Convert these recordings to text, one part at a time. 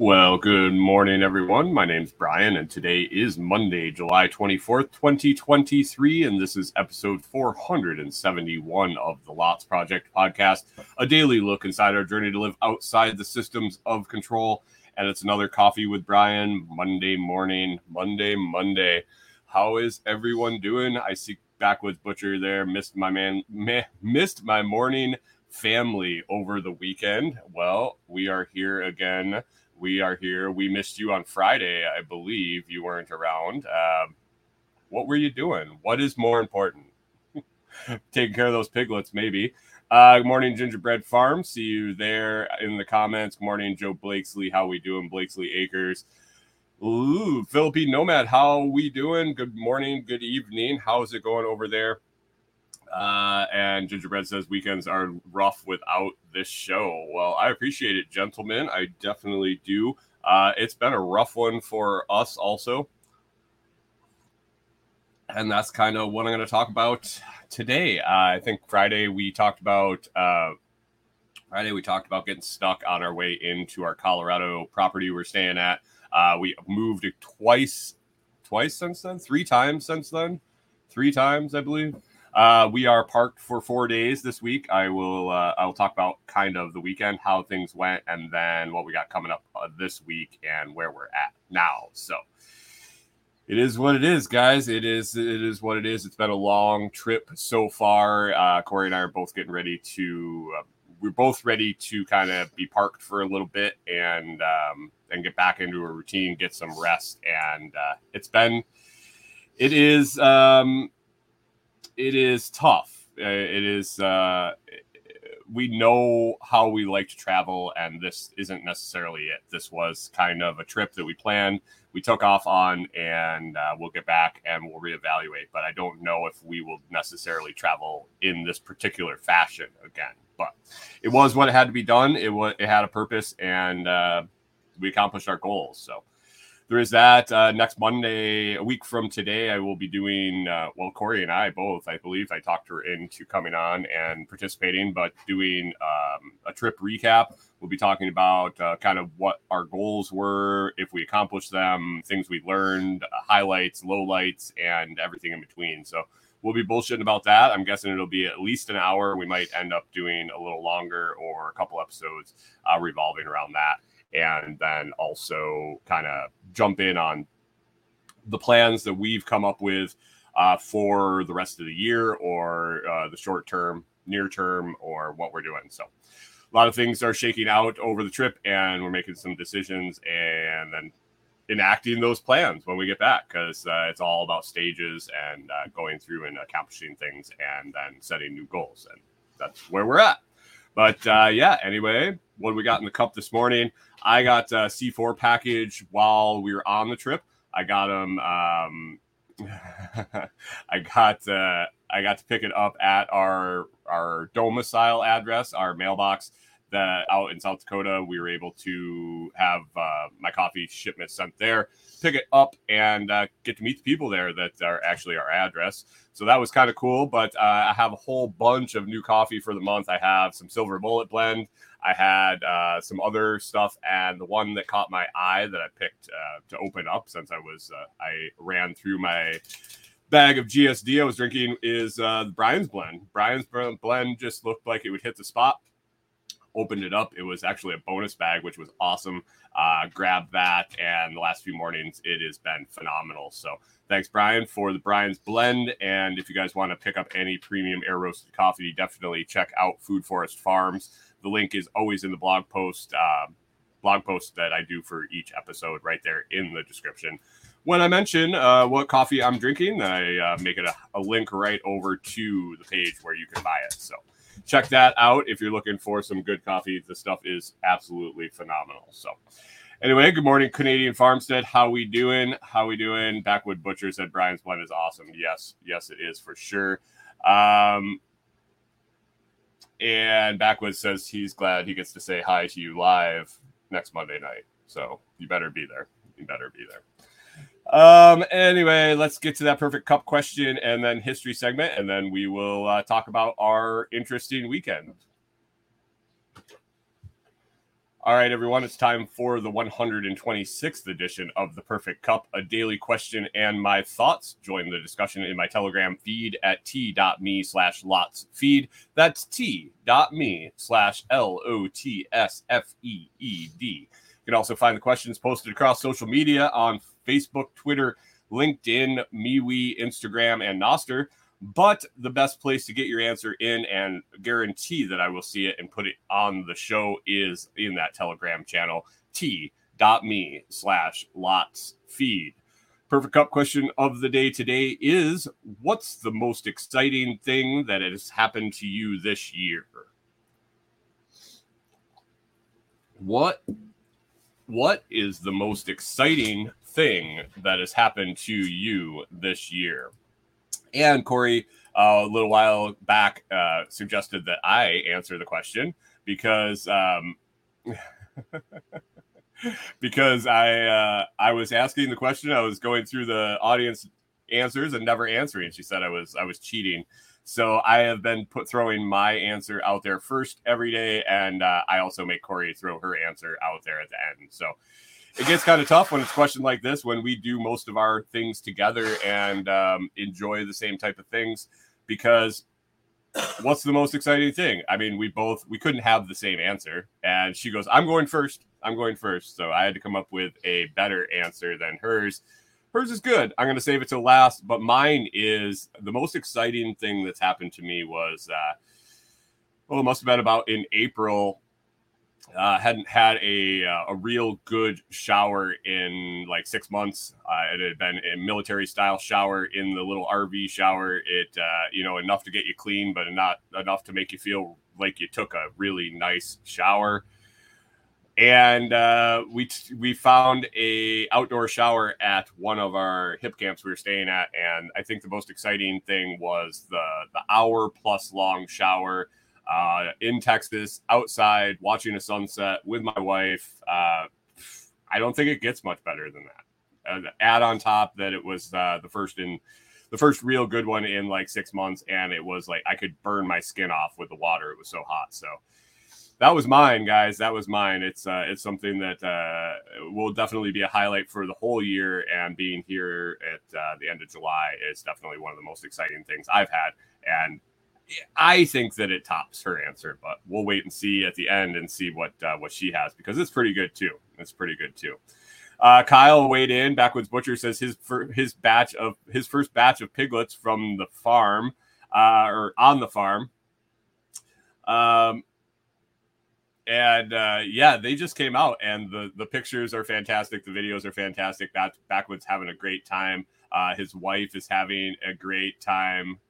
Well, good morning, everyone. My name's Brian, and today is Monday, July 24th, 2023, and this is episode 471 of the Lots Project podcast, a daily look inside our journey to live outside the systems of control. And it's another coffee with Brian Monday morning, Monday, Monday. How is everyone doing? I see Backwoods Butcher there. Missed my man, meh, missed my morning family over the weekend. Well, we are here again we are here. We missed you on Friday, I believe. You weren't around. Um, what were you doing? What is more important? Taking care of those piglets, maybe. Uh, good morning, Gingerbread Farm. See you there in the comments. Good morning, Joe Blakesley. How we doing, Blakesley Acres? Ooh, Philippine Nomad. How we doing? Good morning. Good evening. How's it going over there? Uh, and Gingerbread says weekends are rough without this show. Well, I appreciate it, gentlemen. I definitely do. Uh, it's been a rough one for us also. And that's kind of what I'm going to talk about today. Uh, I think Friday we talked about uh, Friday we talked about getting stuck on our way into our Colorado property we're staying at. Uh, we moved twice, twice since then, three times since then, three times I believe. Uh, we are parked for four days this week. I will uh, I will talk about kind of the weekend, how things went, and then what we got coming up uh, this week and where we're at now. So it is what it is, guys. It is it is what it is. It's been a long trip so far. Uh, Kori and I are both getting ready to. Uh, we're both ready to kind of be parked for a little bit and um, and get back into a routine, get some rest, and uh, it's been. It is. Um, it is tough. Uh, It is. Uh, we know how we like to travel, and this isn't necessarily it. This was kind of a trip that we planned, we took off on, and uh, we'll get back and we'll reevaluate. But I don't know if we will necessarily travel in this particular fashion again. But it was what it had to be done. It was. It had a purpose, and uh, we accomplished our goals. So there is that. Uh, next Monday, a week from today, I will be doing, uh, well, Kori and I both, I believe, I talked her into coming on and participating, but doing um, a trip recap. We'll be talking about uh, kind of what our goals were, if we accomplished them, things we learned, uh, highlights, lowlights, and everything in between. So we'll be bullshitting about that. I'm guessing it'll be at least an hour. We might end up doing a little longer or a couple episodes uh, revolving around that and then also kind of jump in on the plans that we've come up with uh, for the rest of the year or uh, the short term, near term, or what we're doing. So, a lot of things are shaking out over the trip, and we're making some decisions and then enacting those plans when we get back because uh, it's all about stages and uh, going through and accomplishing things and then setting new goals. And that's where we're at. But uh, yeah, anyway, what we got in the cup this morning? I got a C4 package while we were on the trip. I got them. Um, I got uh, I got to pick it up at our our domicile address, our mailbox. That out in South Dakota, we were able to have uh, my coffee shipment sent there, pick it up, and uh, get to meet the people there that are actually our address. So that was kind of cool. But uh, I have a whole bunch of new coffee for the month. I have some Silver Bullet blend. I had uh, some other stuff, and the one that caught my eye that I picked uh, to open up since I was uh, I ran through my bag of GSD I was drinking is uh, Brian's blend. Brian's blend just looked like it would hit the spot. Opened it up. It was actually a bonus bag, which was awesome. Uh, grabbed that, and the last few mornings it has been phenomenal. So thanks, Brian, for the Brian's blend. And if you guys want to pick up any premium air roasted coffee, definitely check out Food Forest Farms. The link is always in the blog post. Uh, blog post that I do for each episode right there in the description. When I mention uh, what coffee I'm drinking, I uh, make it a, a link right over to the page where you can buy it. So check that out if you're looking for some good coffee. The stuff is absolutely phenomenal. So anyway, good morning, Canadian Farmstead. How we doing? How we doing? Backwood Butcher said Brian's blend is awesome. Yes, yes, it is for sure. Um, and Backwood says he's glad he gets to say hi to you live next Monday night. So you better be there. You better be there. Um, anyway, let's get to that perfect cup question and then history segment, and then we will uh, talk about our interesting weekend. All right, everyone, it's time for the 126th edition of the Perfect Cup, a daily question and my thoughts. Join the discussion in my Telegram feed at t.me slash lots feed. That's t.me slash L O T S F E E D. You can also find the questions posted across social media on Facebook, Twitter, LinkedIn, MeWe, Instagram, and Nostr. But the best place to get your answer in and guarantee that I will see it and put it on the show is in that Telegram channel, t.me slash lots feed. Perfect Cup question of the day today is What's the most exciting thing that has happened to you this year? What what is the most exciting thing that has happened to you this year? And Kori, uh, a little while back, uh, suggested that I answer the question because um, because I uh, I was asking the question, I was going through the audience answers and never answering. She said I was I was cheating. So I have been put throwing my answer out there first every day, and uh, I also make Kori throw her answer out there at the end. So it gets kind of tough when it's questioned like this when we do most of our things together and um, enjoy the same type of things because what's the most exciting thing? I mean we both we couldn't have the same answer and she goes i'm going first. I'm going first. So i had to come up with a better answer than hers. Hers is good. I'm going to save it till last but mine is the most exciting thing that's happened to me was uh well it must have been about in april uh, hadn't had a uh, a real good shower in like six months. Uh, it had been a military style shower in the little RV shower. It uh, you know enough to get you clean, but not enough to make you feel like you took a really nice shower. And uh, we t- we found a outdoor shower at one of our Hipcamps we were staying at, and I think the most exciting thing was the the hour plus long shower uh, in Texas, outside, watching a sunset with my wife. Uh, I don't think it gets much better than that. Add on top that it was uh, the first in the first real good one in like six months, and it was like I could burn my skin off with the water. It was so hot. So that was mine, guys. That was mine. It's uh, it's something that uh, will definitely be a highlight for the whole year. And being here at uh, the end of July is definitely one of the most exciting things I've had. And I think that it tops her answer, but we'll wait and see at the end and see what uh, what she has because it's pretty good too. It's pretty good too. Uh, Kyle weighed in. Backwoods Butcher says his his batch of his first batch of piglets from the farm uh, or on the farm. Um, and uh, yeah, they just came out, and the the pictures are fantastic. The videos are fantastic. Back, Backwoods having a great time. Uh, his wife is having a great time.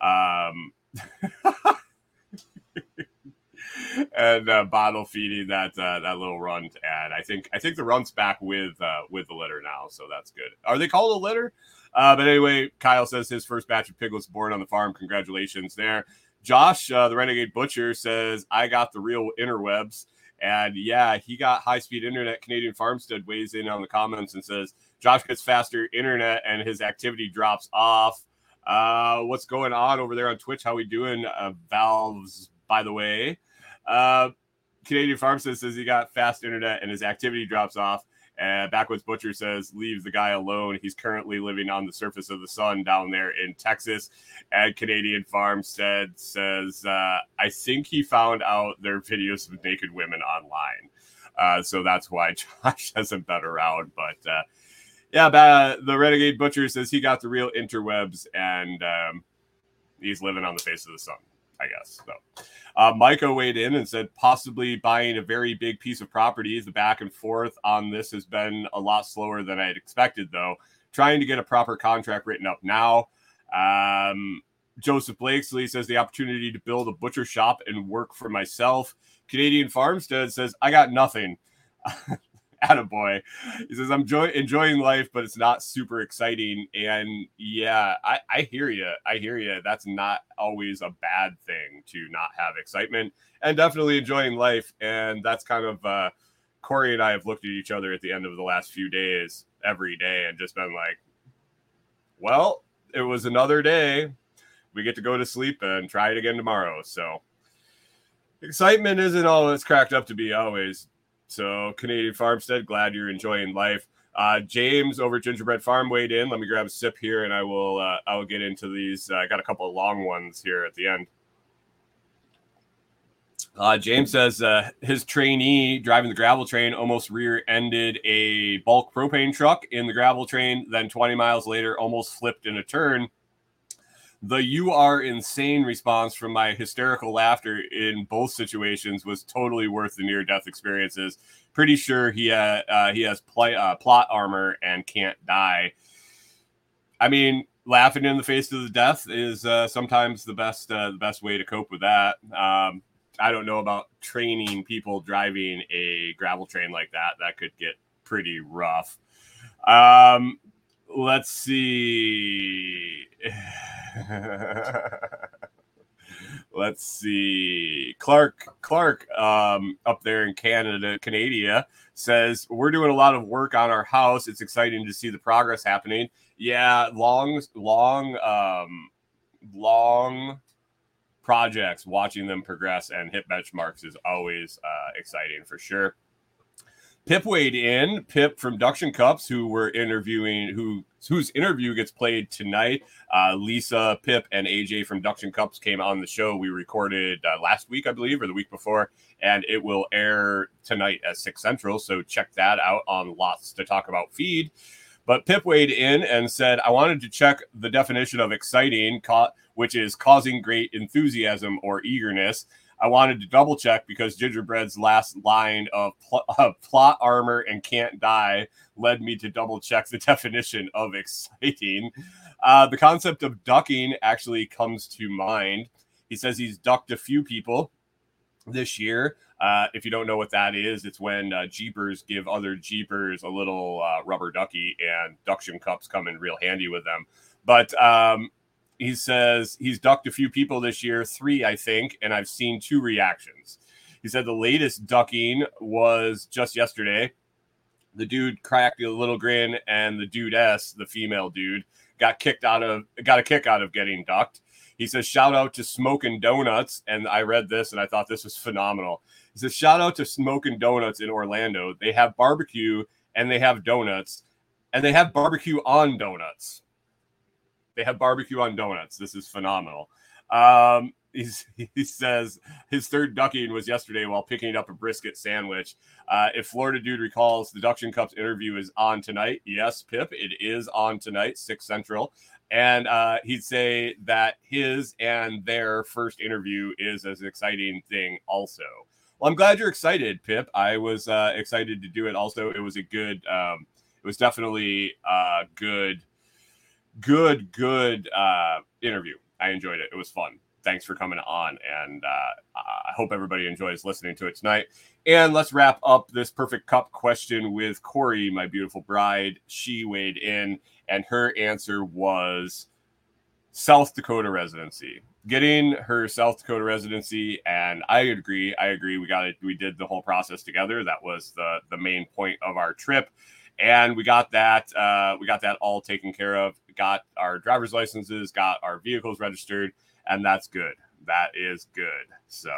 Um, and uh, bottle feeding that uh, that little runt, and I think I think the runt's back with uh, with the litter now, so that's good. Are they called a litter? Uh, but anyway, Kyle says his first batch of piglets born on the farm. Congratulations there. Josh, uh, the Renegade Butcher, says I got the real interwebs, and yeah, he got high speed internet. Canadian Farmstead weighs in on the comments and says Josh gets faster internet and his activity drops off. Uh, what's going on over there on Twitch? How we doing? Uh, Valves, by the way. Uh, Canadian Farm says, he got fast internet and his activity drops off. And Backwoods Butcher says, leave the guy alone. He's currently living on the surface of the sun down there in Texas. And Canadian Farmstead says, uh, I think he found out their videos of naked women online. Uh, so that's why Josh hasn't been around. But uh, yeah, the Renegade Butcher says he got the real interwebs and um, he's living on the face of the sun, I guess. So, uh, Micah weighed in and said possibly buying a very big piece of property. The back and forth on this has been a lot slower than I had expected, though. Trying to get a proper contract written up now. Um, Joseph Blakesley says the opportunity to build a butcher shop and work for myself. Canadian Farmstead says I got nothing. Attaboy. He says, I'm joy- enjoying life, but it's not super exciting. And yeah, I, I hear you. I hear you. That's not always a bad thing to not have excitement and definitely enjoying life. And that's kind of uh, Kori and I have looked at each other at the end of the last few days every day and just been like, well, it was another day. We get to go to sleep and try it again tomorrow. So excitement isn't all it's cracked up to be always. So Canadian Farmstead, glad you're enjoying life. Uh, James over Gingerbread Farm weighed in. Let me grab a sip here, and I will uh, I will get into these. I got a couple of long ones here at the end. Uh, James says uh, his trainee driving the gravel train almost rear-ended a bulk propane truck in the gravel train. Then 20 miles later, almost flipped in a turn. The "you are insane" response from my hysterical laughter in both situations was totally worth the near-death experiences. Pretty sure he uh, uh he has play, uh, plot armor and can't die. I mean, laughing in the face of the death is uh, sometimes the best uh, the best way to cope with that. Um, I don't know about training people driving a gravel train like that. That could get pretty rough. Um, let's see. let's see. Clark Clark um, up there in Canada, Canada says we're doing a lot of work on our house. It's exciting to see the progress happening. Yeah, long, long, um, long projects, watching them progress and hit benchmarks is always uh, exciting for sure. Pip weighed in. Pip from Duction Cups, who we're interviewing, who whose interview gets played tonight. Uh, Lisa, Pip, and AJ from Duction Cups came on the show. We recorded uh, last week, I believe, or the week before, and it will air tonight at six central. So check that out on Lots to Talk About feed. But Pip weighed in and said, I wanted to check the definition of exciting, which is causing great enthusiasm or eagerness. I wanted to double check because Gingerbread's last line of pl- uh, plot armor and can't die led me to double check the definition of exciting. Uh, the concept of ducking actually comes to mind. He says he's ducked a few people this year. Uh, if you don't know what that is, it's when uh, Jeepers give other Jeepers a little uh, rubber ducky, and duction cups come in real handy with them. But um, he says he's ducked a few people this year, three, I think, and I've seen two reactions. He said the latest ducking was just yesterday. The dude cracked a little grin, and the dude S, the female dude, got kicked out of got a kick out of getting ducked. He says, shout out to Smoking Donuts. And I read this and I thought this was phenomenal. He says, shout out to Smoking Donuts in Orlando. They have barbecue and they have donuts and they have barbecue on donuts. They have barbecue on donuts. This is phenomenal. Um, he says his third ducking was yesterday while picking up a brisket sandwich. Uh, if Florida Dude recalls, the Duction Cups interview is on tonight. Yes, Pip, it is on tonight, 6 Central. And uh, he'd say that his and their first interview is as exciting thing, also. Well, I'm glad you're excited, Pip. I was uh, excited to do it. Also, it was a good. Um, it was definitely a good, good, good uh, interview. I enjoyed it. It was fun. Thanks for coming on, and uh, I hope everybody enjoys listening to it tonight. And let's wrap up this perfect cup question with Kori, my beautiful bride. She weighed in and her answer was South Dakota residency. Getting her South Dakota residency, and I agree. I agree. We got it. We did the whole process together. That was the the main point of our trip, and we got that. Uh, we got that all taken care of. Got our driver's licenses. Got our vehicles registered, and that's good. That is good. So.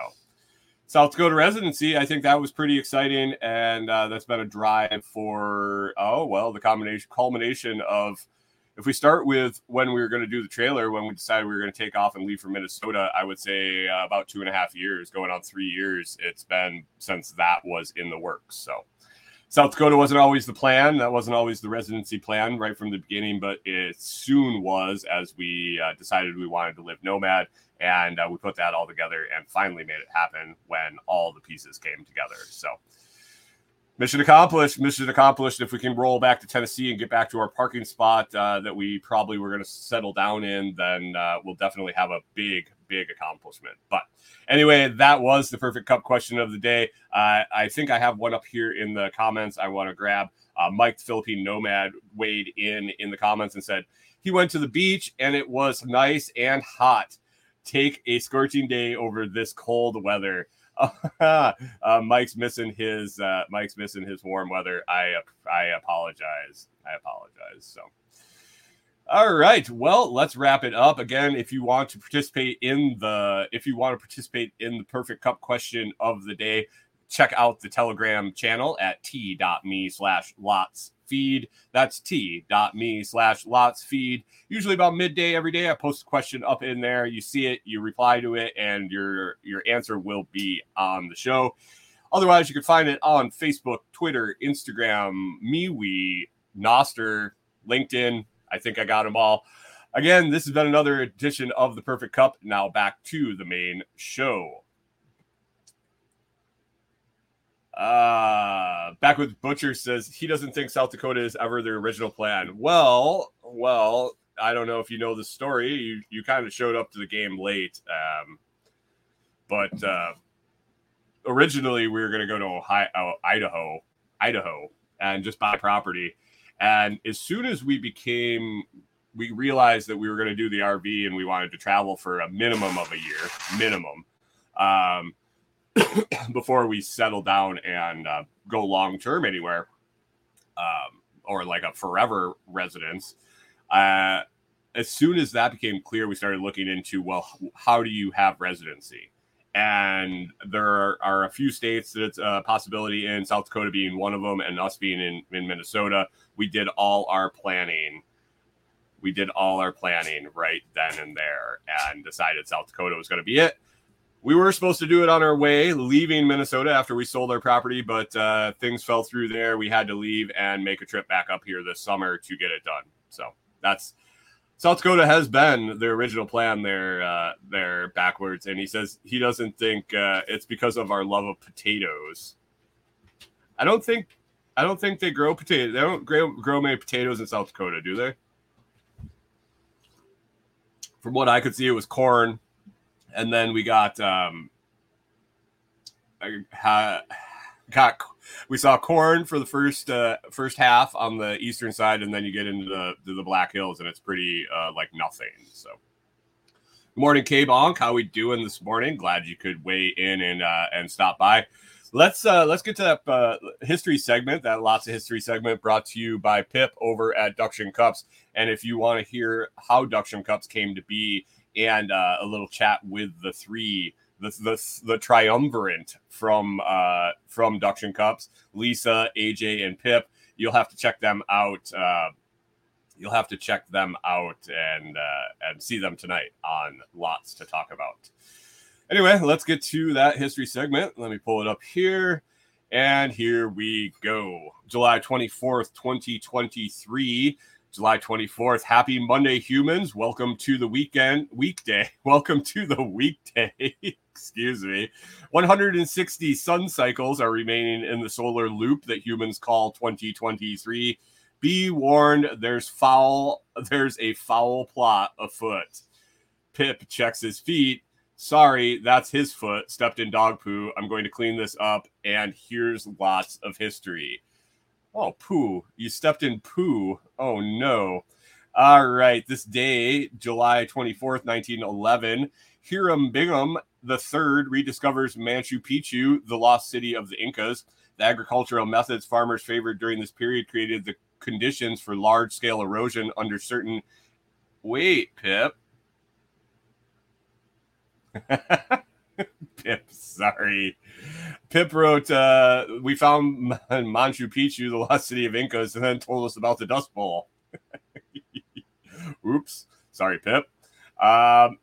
South Dakota residency. I think that was pretty exciting, and uh, that's been a drive for oh well, the combination culmination of. If we start with when we were going to do the trailer, when we decided we were going to take off and leave for Minnesota, I would say uh, about two and a half years, going on three years. It's been since that was in the works. So, South Dakota wasn't always the plan. That wasn't always the residency plan right from the beginning, but it soon was as we uh, decided we wanted to live nomad and uh, we put that all together and finally made it happen when all the pieces came together. So, mission accomplished. Mission accomplished. If we can roll back to Tennessee and get back to our parking spot uh, that we probably were going to settle down in, then uh, we'll definitely have a big, big accomplishment. But anyway, that was the perfect cup question of the day. Uh, I think I have one up here in the comments. I want to grab. Uh, Mike, the Philippine Nomad, weighed in in the comments and said he went to the beach and it was nice and hot take a scorching day over this cold weather. uh, Mike's missing his uh, Mike's missing his warm weather. I I apologize. I apologize. So. All right. Well, let's wrap it up. Again, if you want to participate in the if you want to participate in the perfect cup question of the day, check out the Telegram channel at t.me slash lots feed. That's t.me slash lots feed. Usually about midday every day, I post a question up in there. You see it, you reply to it, and your your answer will be on the show. Otherwise, you can find it on Facebook, Twitter, Instagram, MeWe, Nostr, LinkedIn, I think I got them all. Again, this has been another edition of the Perfect Cup. Now back to the main show. Uh, Backwood Butcher says he doesn't think South Dakota is ever the original plan. Well, well, I don't know if you know the story. You you kind of showed up to the game late, um, but uh, originally we were going to go to Ohio, uh, Idaho, Idaho, and just buy property. And as soon as we became, we realized that we were going to do the RV and we wanted to travel for a minimum of a year, minimum, um, before we settle down and uh, go long term anywhere, um, or like a forever residence. Uh, as soon as that became clear, we started looking into well, how do you have residency? and there are, a few states that it's a possibility in South Dakota being one of them, and us being in, in Minnesota. We did all our planning. We did all our planning right then and there, and decided South Dakota was going to be it. We were supposed to do it on our way leaving Minnesota after we sold our property, but uh, things fell through there. We had to leave and make a trip back up here this summer to get it done. So that's South Dakota has been the original plan there, uh, there backwards, and he says he doesn't think uh, it's because of our love of potatoes. I don't think, I don't think they grow potatoes. They don't grow, grow many potatoes in South Dakota, do they? From what I could see, it was corn, and then we got um, I, got we saw corn for the first uh, first half on the eastern side, and then you get into the the Black Hills, and it's pretty uh, like nothing. So, Good morning, K Bonk. How we doing this morning? Glad you could weigh in and uh, and stop by. Let's uh, let's get to that uh, history segment. That lots of history segment brought to you by Pip over at Duction Cups. And if you want to hear how Duction Cups came to be and uh, a little chat with the three the the, the triumvirate from uh, from Duction Cups, Lisa, AJ, and Pip. You'll have to check them out. Uh, you'll have to check them out and uh, and see them tonight on Lots to talk about. Anyway, let's get to that history segment. Let me pull it up here. And here we go. July 24th, 2023. July 24th. Happy Monday, humans. Welcome to the weekend, weekday. Welcome to the weekday. Excuse me. 160 sun cycles are remaining in the solar loop that humans call 2023. Be warned, there's foul, there's a foul plot afoot. Pip checks his feet. Sorry, that's his foot. Stepped in dog poo. I'm going to clean this up, and here's lots of history. Oh, poo. You stepped in poo. Oh, no. All right. This day, July 24th, 1911, Hiram Bingham III rediscovers Machu Picchu, the lost city of the Incas. The agricultural methods farmers favored during this period created the conditions for large scale erosion under certain. Wait, Pip. Pip, sorry. Pip wrote, uh, We found Machu Picchu, the lost city of Incas, and then told us about the Dust Bowl. Oops. Sorry, Pip. Um,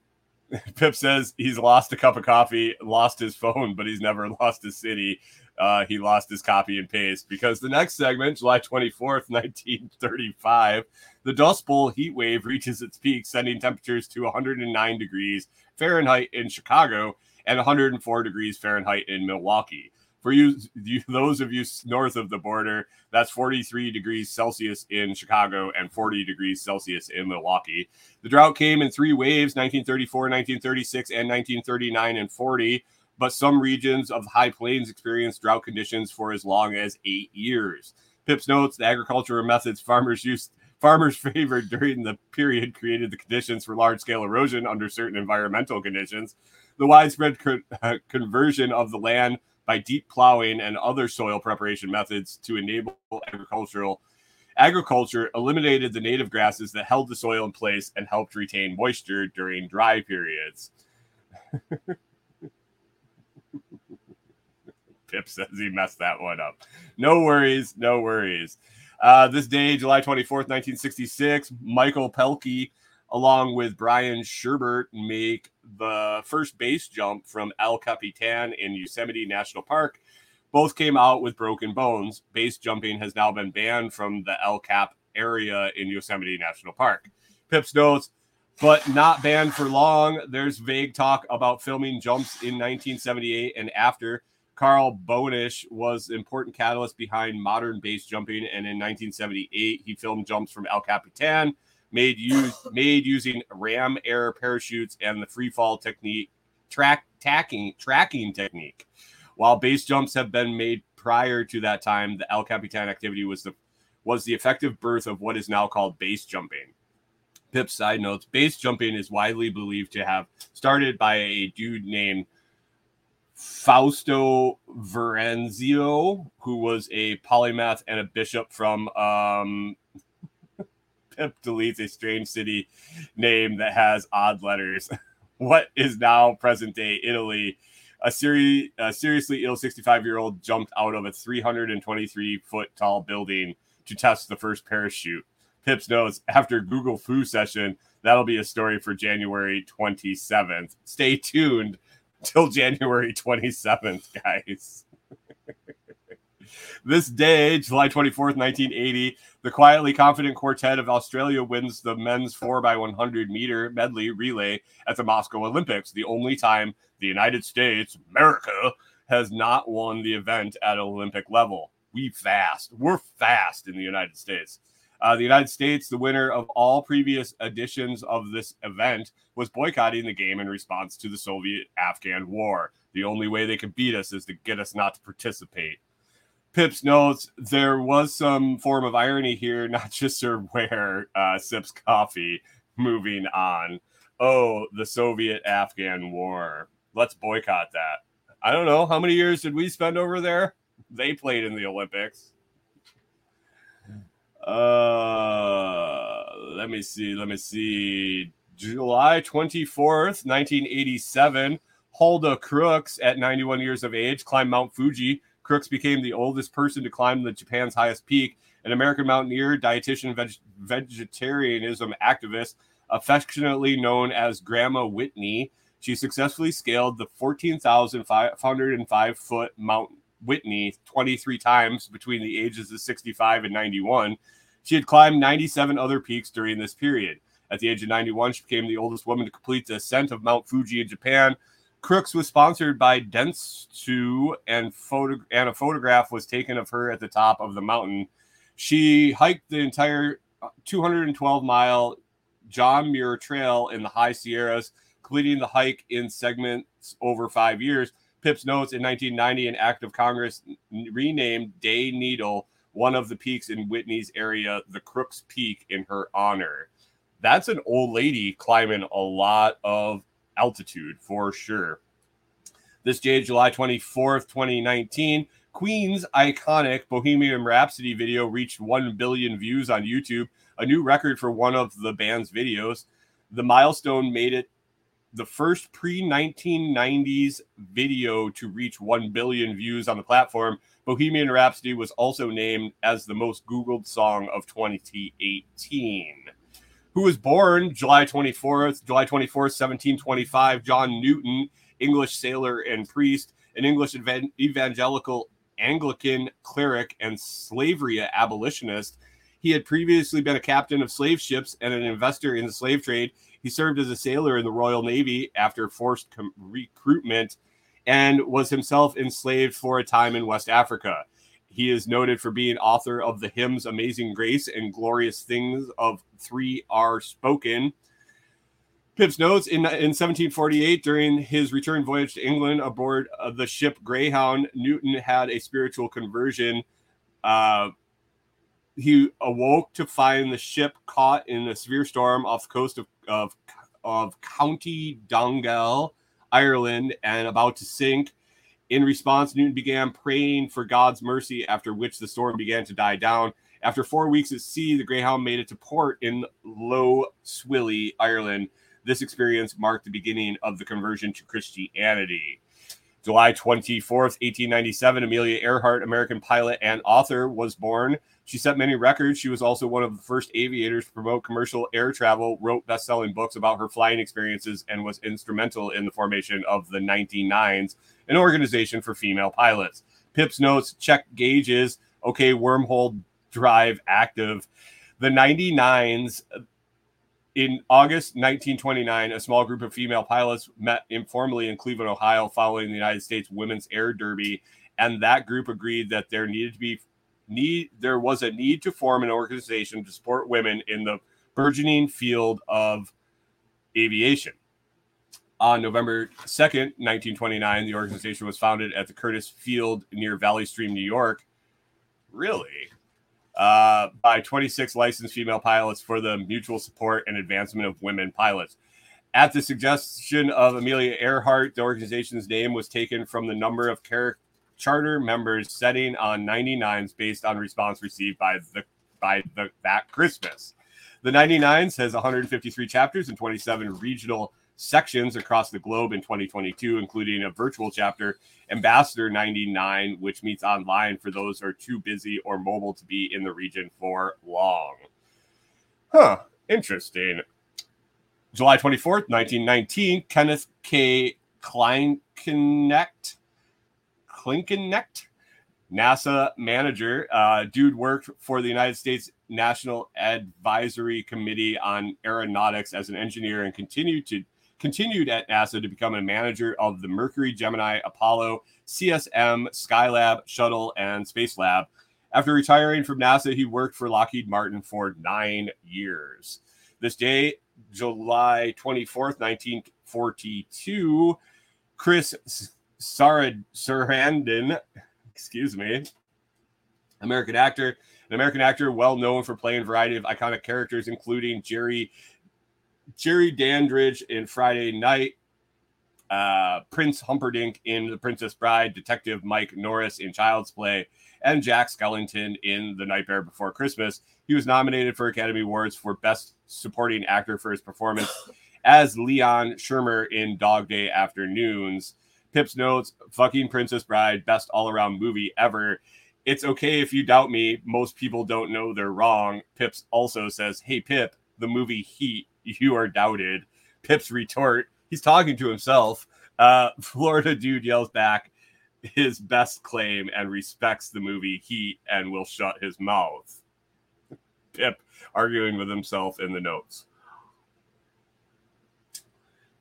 Pip says he's lost a cup of coffee, lost his phone, but he's never lost his city. Uh, he lost his copy and paste because the next segment, July 24th, 1935, the Dust Bowl heat wave reaches its peak, sending temperatures to 109 degrees Fahrenheit in Chicago and 104 degrees Fahrenheit in Milwaukee. For you, you, those of you north of the border, that's 43 degrees Celsius in Chicago and 40 degrees Celsius in Milwaukee. The drought came in three waves 1934, 1936, and 1939 and 40. But some regions of the High Plains experienced drought conditions for as long as eight years. Pips notes the agricultural methods farmers used farmers favored during the period created the conditions for large scale erosion under certain environmental conditions. The widespread co- uh, conversion of the land by deep plowing and other soil preparation methods to enable agricultural agriculture eliminated the native grasses that held the soil in place and helped retain moisture during dry periods. Pip says he messed that one up. No worries, no worries. Uh, this day, July 24th, 1966, Michael Pelkey, along with Brian Schubert, make the first base jump from El Capitan in Yosemite National Park. Both came out with broken bones. Base jumping has now been banned from the El Cap area in Yosemite National Park. Pips notes, but not banned for long. There's vague talk about filming jumps in 1978 and after. Carl Boenish was an important catalyst behind modern base jumping, and in 1978 he filmed jumps from El Capitan, made use made using ram air parachutes and the free fall technique, track tacking tracking technique. While base jumps have been made prior to that time, the El Capitan activity was the was the effective birth of what is now called base jumping. Pip side notes: base jumping is widely believed to have started by a dude named Fausto Veranzio, who was a polymath and a bishop from um, Pip deletes a strange city name that has odd letters. what is now present day Italy? A, seri- a seriously ill 65 year old jumped out of a 323 foot tall building to test the first parachute. Pips knows after Google Foo session, that'll be a story for January 27th. Stay tuned till January 27th, guys. this day, July 24th, 1980, the quietly confident quartet of Australia wins the men's 4x100 meter medley relay at the Moscow Olympics, the only time the United States, America, has not won the event at Olympic level. We fast. We're fast in the United States. Uh, the United States, the winner of all previous editions of this event, was boycotting the game in response to the Soviet Afghan war. The only way they could beat us is to get us not to participate. Pips notes there was some form of irony here, not just Ware uh, sips coffee. Moving on. Oh, the Soviet Afghan war. Let's boycott that. I don't know. How many years did we spend over there? They played in the Olympics. Uh, let me see. Let me see. July 24th, 1987, Hulda Crooks, at 91 years of age, climbed Mount Fuji. Crooks became the oldest person to climb the Japan's highest peak. An American mountaineer, dietitian, veg- vegetarianism activist, affectionately known as Grandma Whitney. She successfully scaled the 14,505 foot Mount Whitney 23 times between the ages of 65 and 91. She had climbed 97 other peaks during this period. At the age of 91, she became the oldest woman to complete the ascent of Mount Fuji in Japan. Crooks was sponsored by Dentsu, and, photo- and a photograph was taken of her at the top of the mountain. She hiked the entire 212 mile John Muir Trail in the High Sierras, completing the hike in segments over five years. Pips notes in 1990, an act of Congress renamed Day Needle one of the peaks in Whitney's area, the Crooks Peak, in her honor. That's an old lady climbing a lot of altitude for sure. This day, July 24th, 2019, Queen's iconic Bohemian Rhapsody video reached 1 billion views on YouTube, a new record for one of the band's videos. The milestone made it the first pre 1990s video to reach 1 billion views on the platform. Bohemian Rhapsody was also named as the most Googled song of 2018. Who was born July 24th, July 24th, 1725, John Newton, English sailor and priest, an English evangelical Anglican cleric and slavery abolitionist. He had previously been a captain of slave ships and an investor in the slave trade. He served as a sailor in the Royal Navy after forced com- recruitment and was himself enslaved for a time in West Africa. He is noted for being author of the hymns Amazing Grace and Glorious Things of Three Are Spoken. Pips notes in, in 1748, during his return voyage to England aboard the ship Greyhound, Newton had a spiritual conversion. Uh, he awoke to find the ship caught in a severe storm off the coast of, of, of County Donegal, Ireland, and about to sink. In response, Newton began praying for God's mercy, after which the storm began to die down. After four weeks at sea, the Greyhound made it to port in Lough Swilly, Ireland. This experience marked the beginning of the conversion to Christianity. July 24th, 1897, Amelia Earhart, American pilot and author, was born. She set many records. She was also one of the first aviators to promote commercial air travel, wrote best selling books about her flying experiences, and was instrumental in the formation of the 99s, an organization for female pilots. Pips notes check gauges. Okay, wormhole drive active. The 99s in August 1929, a small group of female pilots met informally in Cleveland, Ohio, following the United States Women's Air Derby, and that group agreed that there needed to be need there was a need to form an organization to support women in the burgeoning field of aviation. On November 2nd, 1929, the organization was founded at the Curtiss Field near Valley Stream, New York. Really? uh, by 26 licensed female pilots for the mutual support and advancement of women pilots. At the suggestion of Amelia Earhart, the organization's name was taken from the number of char- charter members setting on 99s based on response received by the by the, that Christmas. The 99s has 153 chapters and 27 regional sections across the globe in 2022, including a virtual chapter, Ambassador 99, which meets online for those who are too busy or mobile to be in the region for long. Huh, interesting. July 24th, 1919, Kenneth K. Kleinknecht, Klinkenecht, NASA manager. Uh, dude worked for the United States National Advisory Committee on Aeronautics as an engineer and continued to continued at NASA to become a manager of the Mercury, Gemini, Apollo, CSM, Skylab, Shuttle, and Space Lab. After retiring from NASA, he worked for Lockheed Martin for nine years. This day, July 24th, 1942, Chris Sarad- Sarandon, excuse me, American actor, an American actor well known for playing a variety of iconic characters, including Jerry Jerry Dandridge in Fright Night, uh, Prince Humperdinck in The Princess Bride, Detective Mike Norris in Child's Play, and Jack Skellington in The Nightmare Before Christmas. He was nominated for Academy Awards for Best Supporting Actor for his performance as Leon Shermer in Dog Day Afternoons. Pips notes, fucking Princess Bride, best all around movie ever. It's okay if you doubt me. Most people don't know they're wrong. Pips also says, Hey, Pip, the movie Heat you are doubted. Pip's retort, he's talking to himself. Uh, Florida dude yells back his best claim and respects the movie Heat and will shut his mouth. Pip arguing with himself in the notes.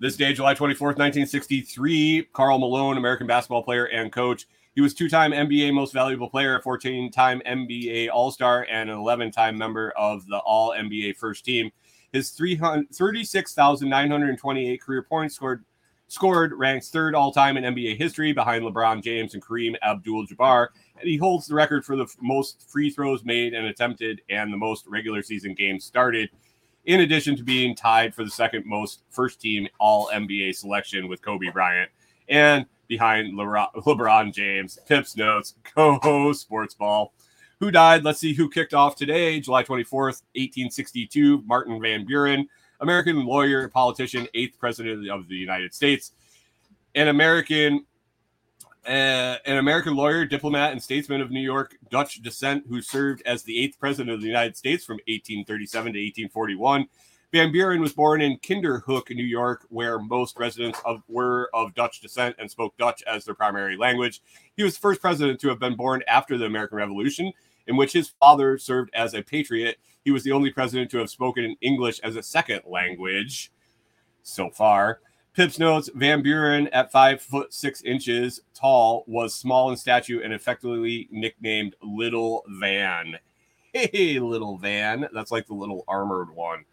This day, July 24th, 1963, Karl Malone, American basketball player and coach. He was two time NBA Most Valuable Player, a 14 time NBA All Star, and an 11 time member of the All NBA First Team. His 36,928 career points scored scored ranks third all time in NBA history behind LeBron James and Kareem Abdul Jabbar. And he holds the record for the most free throws made and attempted and the most regular season games started, in addition to being tied for the second most first team all NBA selection with Kobe Bryant and behind LeBron James. Pips notes, co-host sports ball. Who died? Let's see who kicked off today, July 24th, 1862. Martin Van Buren, American lawyer, politician, eighth president of the United States, an American. Uh, an American lawyer, diplomat, and statesman of New York Dutch descent who served as the eighth president of the United States from 1837 to 1841. Van Buren was born in Kinderhook, New York, where most residents of, were of Dutch descent and spoke Dutch as their primary language. He was the first president to have been born after the American Revolution in which his father served as a patriot. He was the only president to have spoken English as a second language so far. Pips notes Van Buren, at five foot six inches tall, was small in stature and effectively nicknamed Little Van. Hey, Little Van. That's like the little armored one.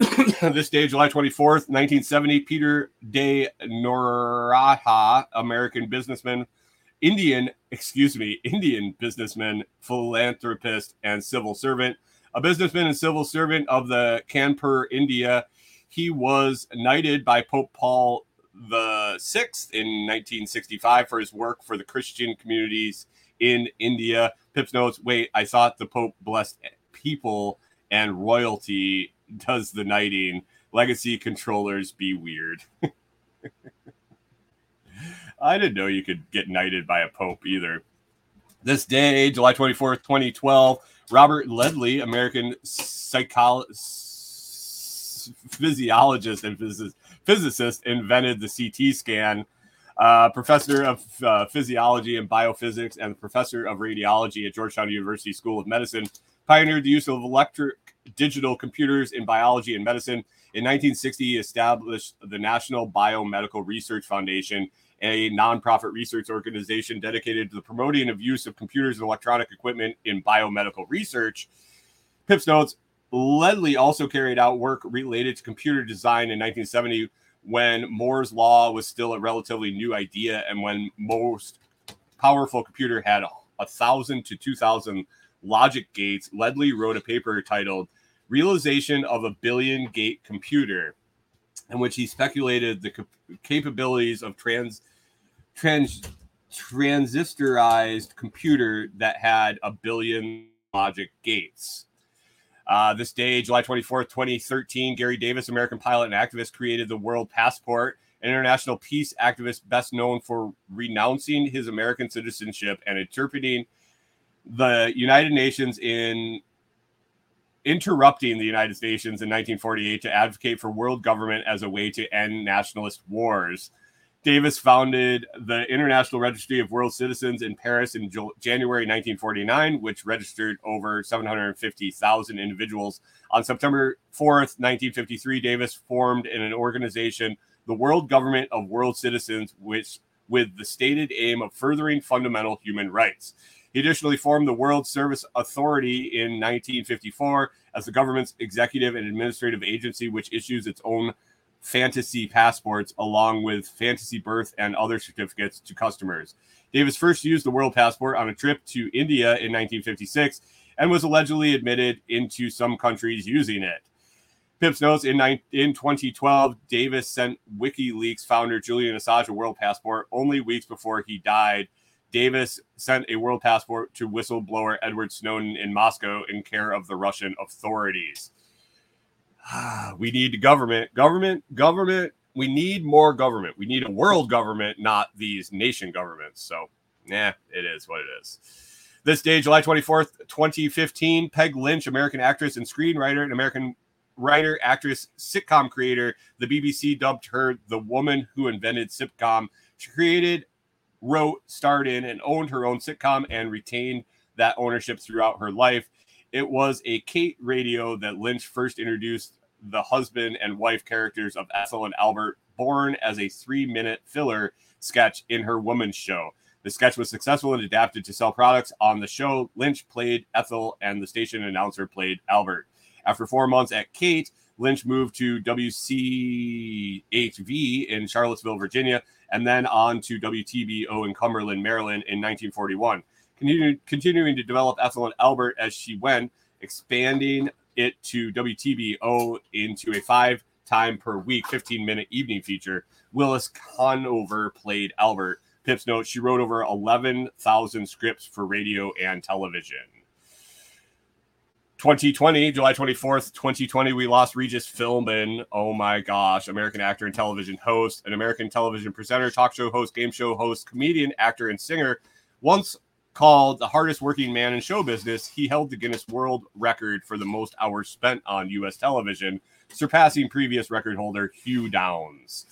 this day, July 24th, 1970, Peter de Noronha, American businessman, Indian, excuse me, Indian businessman, philanthropist, and civil servant. A businessman and civil servant of the Kanpur, India. He was knighted by Pope Paul the sixth in 1965 for his work for the Christian communities in India. Pips notes, wait, I thought the Pope blessed people and royalty does the knighting. Legacy controllers be weird. I didn't know you could get knighted by a pope either. This day, July 24th, 2012, Robert Ledley, American psychologist, physiologist and physicist, invented the CT scan. Uh, professor of uh, physiology and biophysics and professor of radiology at Georgetown University School of Medicine, pioneered the use of electric digital computers in biology and medicine. In 1960, he established the National Biomedical Research Foundation, a nonprofit research organization dedicated to the promoting of use of computers and electronic equipment in biomedical research. Pips notes Ledley also carried out work related to computer design in 1970 when Moore's Law was still a relatively new idea and when most powerful computer had a thousand to two thousand logic gates. Ledley wrote a paper titled Realization of a Billion Gate Computer, in which he speculated the capabilities of trans, trans transistorized computer that had a billion logic gates. Uh, this day, July 24th, 2013, Garry Davis, American pilot and activist, created the World Passport, an international peace activist best known for renouncing his American citizenship and interpreting the United Nations in interrupting the United Nations in 1948 to advocate for world government as a way to end nationalist wars. Davis founded the International Registry of World Citizens in Paris in January 1949, which registered over 750,000 individuals. On September 4th, 1953, Davis formed an organization, the World Government of World Citizens, which with the stated aim of furthering fundamental human rights. He additionally formed the World Service Authority in 1954 as the government's executive and administrative agency, which issues its own fantasy passports along with fantasy birth and other certificates to customers. Davis first used the world passport on a trip to India in 1956 and was allegedly admitted into some countries using it. Pips notes in, in 2012, Davis sent WikiLeaks founder Julian Assange a world passport only weeks before he died. Davis sent a world passport to whistleblower Edward Snowden in Moscow in care of the Russian authorities. Ah, we need government, government, government. We need more government. We need a world government, not these nation governments. So, yeah, it is what it is. This day, July 24th, 2015, Peg Lynch, American actress and screenwriter and American writer, actress, sitcom creator. The BBC dubbed her the woman who invented sitcom. She created, wrote, starred in, and owned her own sitcom and retained that ownership throughout her life. It was a Kate radio that Lynch first introduced the husband and wife characters of Ethel and Albert, born as a three minute filler sketch in her woman's show. The sketch was successful and adapted to sell products. On the show, Lynch played Ethel and the station announcer played Albert. After four months at Kate, Lynch moved to WCHV in Charlottesville, Virginia, and then on to WTBO in Cumberland, Maryland in 1941. Continu- continuing to develop Ethel and Albert as she went, expanding it to WTBO into a five time per week, 15 minute evening feature. Willis Conover played Albert. Pips note she wrote over 11,000 scripts for radio and television. 2020, July 24th, 2020, we lost Regis Philbin. Oh my gosh. American actor and television host, an American television presenter, talk show host, game show host, comedian, actor, and singer. Once called the hardest working man in show business, he held the Guinness World Record for the most hours spent on U.S. television, surpassing previous record holder Hugh Downs.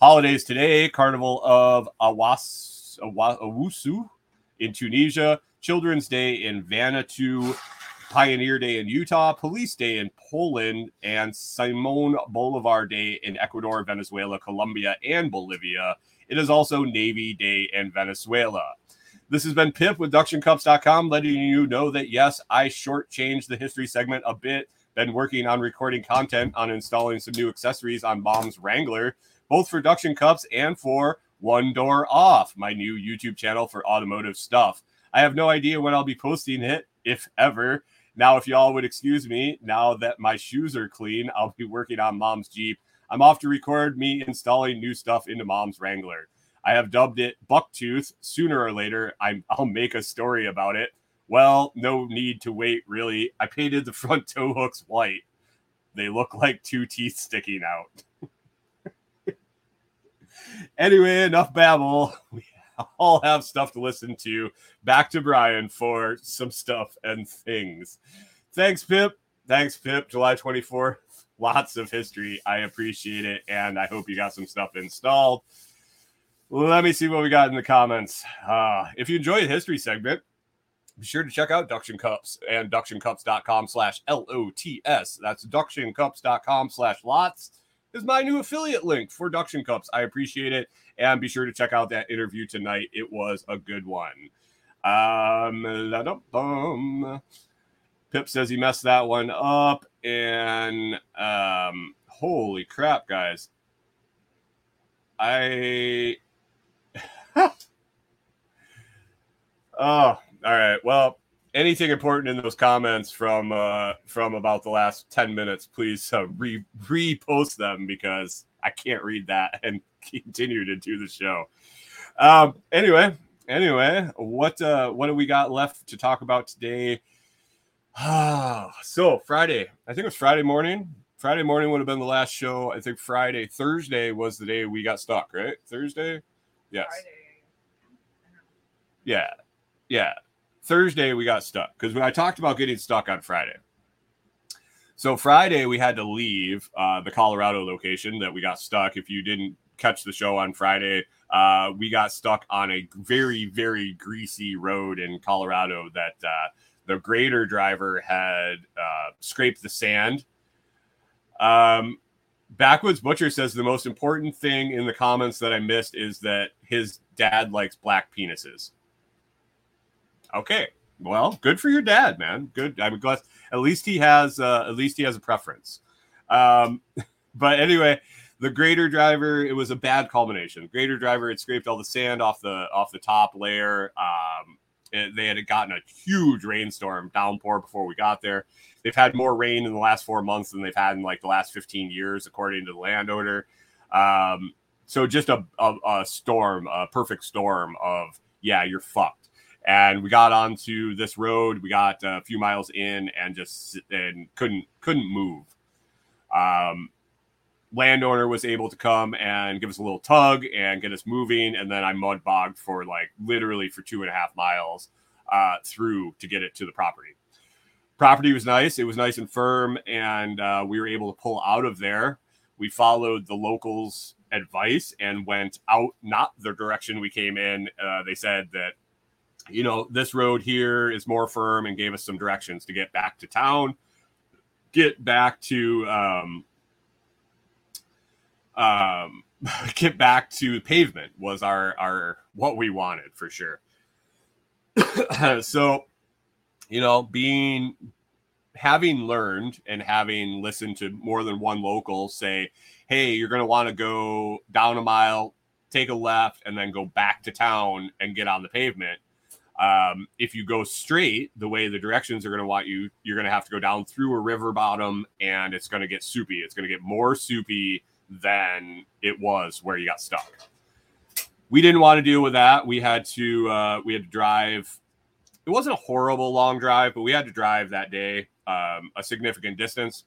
Holidays today Carnival of Awas, Aoussou in Tunisia, Children's Day in Vanuatu, Pioneer Day in Utah, Police Day in Poland, and Simon Bolivar Day in Ecuador, Venezuela, Colombia, and Bolivia. It is also Navy Day in Venezuela. This has been Pip with DuctionCups.com, letting you know that yes, I shortchanged the history segment a bit. Been working on recording content on installing some new accessories on Mom's Wrangler, both for Duction Cups and for One Door Off, my new YouTube channel for automotive stuff. I have no idea when I'll be posting it, if ever. Now, if y'all would excuse me, now that my shoes are clean, I'll be working on Mom's Jeep I'm off to record me installing new stuff into mom's Wrangler. I have dubbed it Bucktooth. Sooner or later, I'm, I'll make a story about it. Well, no need to wait, really. I painted the front tow hooks white. They look like two teeth sticking out. anyway, enough babble. We all have stuff to listen to. Back to Brian for some stuff and things. Thanks, Pip. Thanks, Pip. July 24th. Lots of history. I appreciate it. And I hope you got some stuff installed. Let me see what we got in the comments. Uh, if you enjoy the history segment, be sure to check out Duction Cups and ductioncups.com slash L-O-T-S. That's ductioncups.com slash lots is my new affiliate link for Duction Cups. I appreciate it. And be sure to check out that interview tonight. It was a good one. Um, Pip says he messed that one up. And um, holy crap, guys. I. oh, all right. Well, anything important in those comments from uh, from about the last 10 minutes, please uh, re repost them because I can't read that and continue to do the show. Um, anyway, anyway, what uh, what do we got left to talk about today? so Friday, I think it was Friday morning. Friday morning would have been the last show. I think Friday, Thursday was the day we got stuck, right? Thursday, yes. Friday. Yeah, yeah. Thursday we got stuck because when I talked about getting stuck on Friday. So Friday we had to leave uh, the Colorado location that we got stuck. If you didn't catch the show on Friday, uh, we got stuck on a very very greasy road in Colorado that uh, the grader driver had uh, scraped the sand. Um, Backwood Butcher says the most important thing in the comments that I missed is that his dad likes black penises. Okay. Well, good for your dad, man. Good. I'm glad. At least he has. Uh, at least he has a preference. Um, but anyway, the grader driver. It was a bad culmination. Grader driver had scraped all the sand off the off the top layer. Um, it, they had gotten a huge rainstorm downpour before we got there. They've had more rain in the last four months than they've had in like the last 15 years, according to the landowner. Um, so just a, a, a storm, a perfect storm of yeah, you're fucked and we got onto this road. We got a few miles in and just and couldn't couldn't move. Um, landowner was able to come and give us a little tug and get us moving, and then I mud bogged for like literally for two and a half miles uh, through to get it to the property. Property was nice; it was nice and firm, and uh, we were able to pull out of there. We followed the locals' advice and went out not the direction we came in. Uh, they said that you know, this road here is more firm and gave us some directions to get back to town, get back to um, um, get back to pavement was our our what we wanted for sure. so, you know, being having learned and having listened to more than one local say, "Hey, you're going to want to go down a mile, take a left, and then go back to town and get on the pavement." Um, if you go straight, the way the directions are going to want you, you're going to have to go down through a river bottom and it's going to get soupy. It's going to get more soupy than it was where you got stuck. We didn't want to deal with that. We had to uh, we had to drive. It wasn't a horrible long drive, but we had to drive that day um, a significant distance.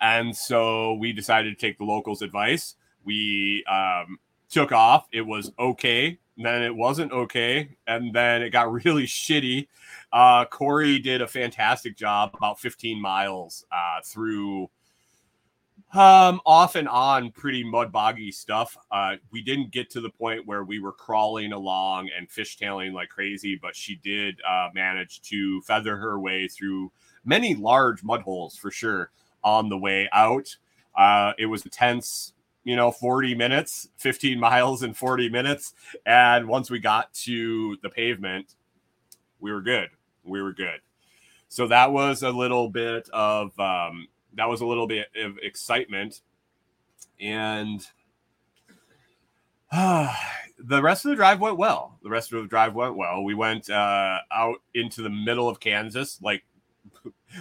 And so we decided to take the locals' advice. We um, took off. It was okay then it wasn't okay, and then it got really shitty. Uh, Kori did a fantastic job, about 15 miles uh, through um, off and on pretty mud boggy stuff. Uh, we didn't get to the point where we were crawling along and fishtailing like crazy, but she did uh, manage to feather her way through many large mud holes for sure on the way out. Uh, it was intense you know 40 minutes 15 miles in 40 minutes. And once we got to the pavement we were good. We were good. So that was a little bit of um, that was a little bit of excitement. And uh, the rest of the drive went well. The rest of the drive went well. We went uh, out into the middle of kansas like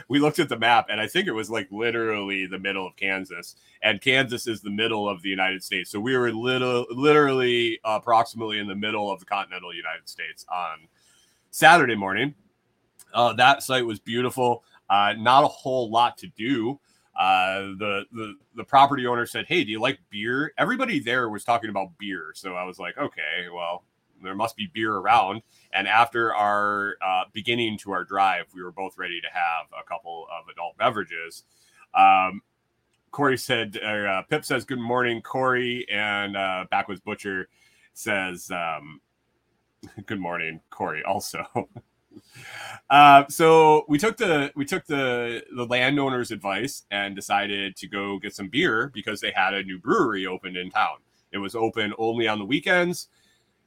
we looked at the map and I think it was like literally the middle of Kansas, and Kansas is the middle of the United States. So we were little, literally approximately in the middle of the continental United States on Saturday morning. Uh, that site was beautiful. Uh, not a whole lot to do. Uh, the the the property owner said, "Hey, do you like beer?" Everybody there was talking about beer, so I was like, "Okay, well, there must be beer around." And after our uh, beginning to our drive, we were both ready to have a couple of adult beverages. Um, Kori said, uh, Pip says, "Good morning, Kori," and uh, Backwood Butcher says, um, "Good morning, Kori." Also. Uh, so we took the we took the the landowner's advice and decided to go get some beer because they had a new brewery opened in town. It was open only on the weekends,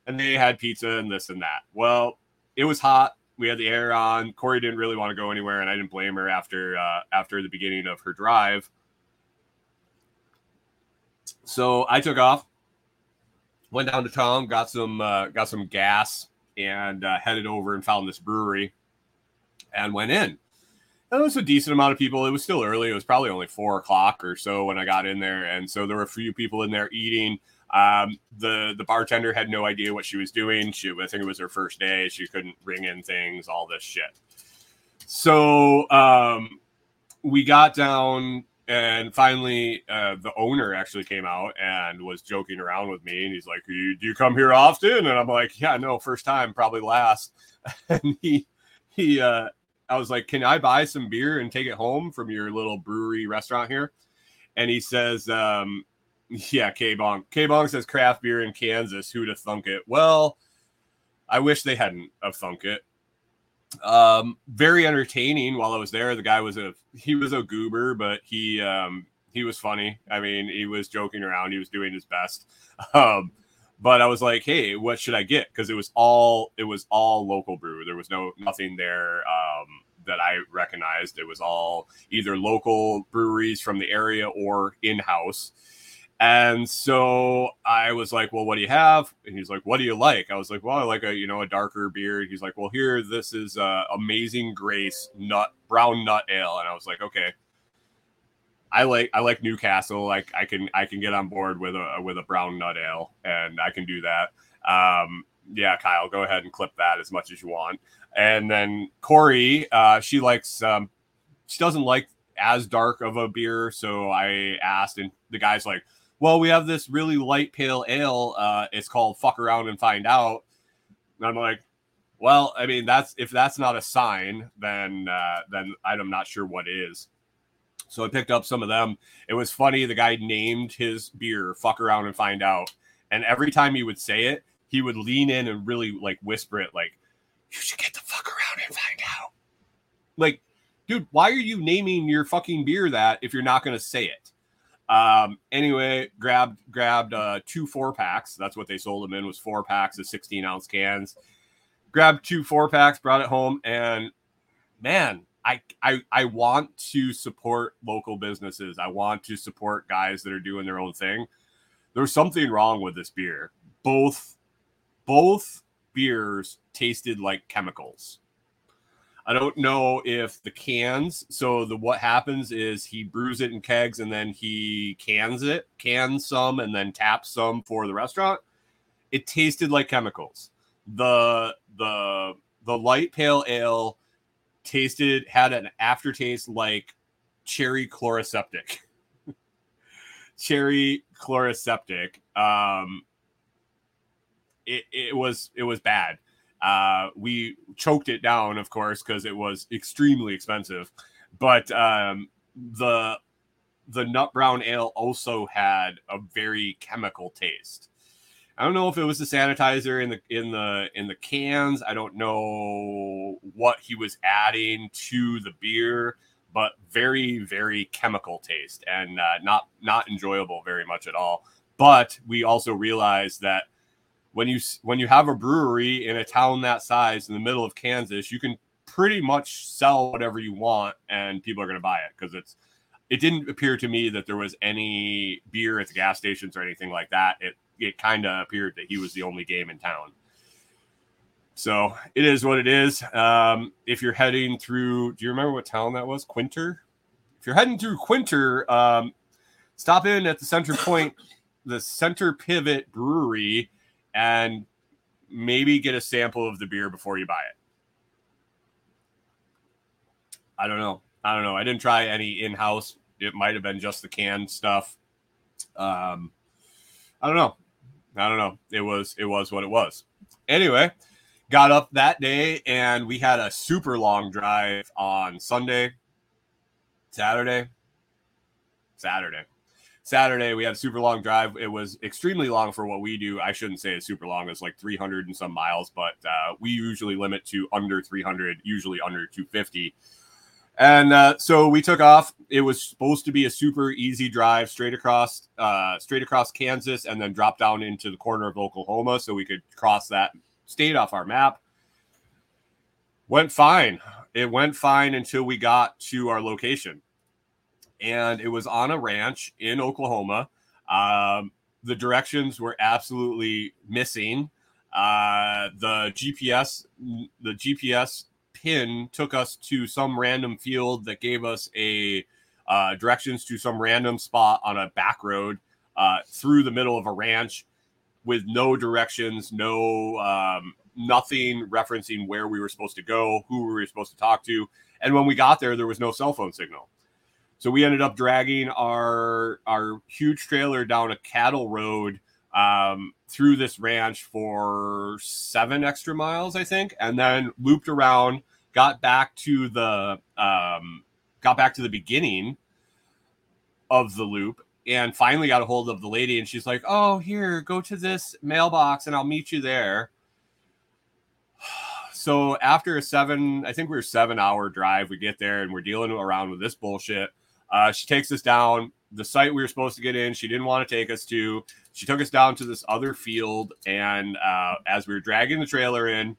and they had pizza and this and that. Well, it was hot. We had the air on. Kori didn't really want to go anywhere, and I didn't blame her after uh, after the beginning of her drive. So I took off, went down to town, got some uh, got some gas, and uh, headed over and found this brewery and went in. And it was a decent amount of people. It was still early. It was probably only four o'clock or so when I got in there, and so there were a few people in there eating. Um, the the bartender had no idea what she was doing. She, I think it was her first day. She couldn't bring in things, all this shit. So um, we got down, and finally, uh, the owner actually came out and was joking around with me, and he's like, "You do you come here often?" And I'm like, "Yeah, no, first time, probably last." and he he uh I was like, "Can I buy some beer and take it home from your little brewery restaurant here?" And he says, um, "Yeah, K Bong. K Bong says craft beer in Kansas. Who'd have thunk it? Well, I wish they hadn't have thunk it. Um, very entertaining while I was there. The guy was a he was a goober, but he um he was funny. I mean, he was joking around. He was doing his best. Um, but I was like, hey, what should I get? Because it was all it was all local brew. There was no nothing there um, that I recognized. It was all either local breweries from the area or in house. And so I was like, "Well, what do you have?" And he's like, "What do you like?" I was like, "Well, I like a you know a darker beer." He's like, "Well, here, this is uh, Amazing Grace nut brown nut ale," and I was like, "Okay." I like I like Newcastle. Like I can I can get on board with a with a brown nut ale, and I can do that. Um, yeah, Kyle, go ahead and clip that as much as you want. And then Corey, uh, she likes um, she doesn't like as dark of a beer, so I asked, and the guy's like, "Well, we have this really light pale ale. Uh, it's called Fuck Around and Find Out." And I'm like, "Well, I mean, that's if that's not a sign, then uh, then I'm not sure what is." So I picked up some of them. It was funny. The guy named his beer "Fuck Around and Find Out," and every time he would say it, he would lean in and really like whisper it, like, "You should get the fuck around and find out." Like, dude, why are you naming your fucking beer that if you're not going to say it? Um, anyway, grabbed grabbed uh, two four packs. That's what they sold them in was four packs of 16 ounce cans. Grabbed two four packs, brought it home, and man, I, I I want to support local businesses. I want to support guys that are doing their own thing. There's something wrong with this beer. Both both beers tasted like chemicals. I don't know if the cans. So the what happens is he brews it in kegs and then he cans it, cans some and then taps some for the restaurant. It tasted like chemicals. The the the light pale ale tasted had an aftertaste like cherry Chloraseptic. cherry Chloraseptic. Um, it, it was it was bad. Uh, we choked it down, of course, because it was extremely expensive. But um, the the nut brown ale also had a very chemical taste. I don't know if it was the sanitizer in the in the in the cans. I don't know what he was adding to the beer, but very very chemical taste and uh, not not enjoyable very much at all. But we also realized that when you when you have a brewery in a town that size in the middle of Kansas, you can pretty much sell whatever you want and people are going to buy it because it's it didn't appear to me that there was any beer at the gas stations or anything like that. It it kind of appeared that he was the only game in town. So it is what it is. Um, if you're heading through, do you remember what town that was? Quinter. If you're heading through Quinter, um, stop in at the Center Point, the Center Pivot Brewery, and maybe get a sample of the beer before you buy it. I don't know. I don't know. I didn't try any in house. It might have been just the canned stuff. Um, I don't know. I don't know. It was it was what it was. Anyway, got up that day and we had a super long drive on Sunday, Saturday, Saturday. Saturday, we had a super long drive. It was extremely long for what we do. I shouldn't say it's super long. It's like 300 and some miles, but uh, we usually limit to under 300, usually under 250. And uh, so we took off. It was supposed to be a super easy drive straight across, uh, straight across Kansas, and then drop down into the corner of Oklahoma, so we could cross that state off our map. Went fine. It went fine until we got to our location, and it was on a ranch in Oklahoma. Um, the directions were absolutely missing. Uh, the GPS, the GPS pin took us to some random field that gave us a uh, directions to some random spot on a back road uh, through the middle of a ranch with no directions, no um, nothing referencing where we were supposed to go, who we were supposed to talk to, and when we got there, there was no cell phone signal. So we ended up dragging our our huge trailer down a cattle road um, through this ranch for seven extra miles, I think, and then looped around got back to the um, got back to the beginning of the loop and finally got a hold of the lady and she's like oh here go to this mailbox and i'll meet you there. So after a seven i think we were seven hour drive we get there and we're dealing around with this bullshit uh, she takes us down the site we were supposed to get in she didn't want to take us to she took us down to this other field and uh, as we were dragging the trailer in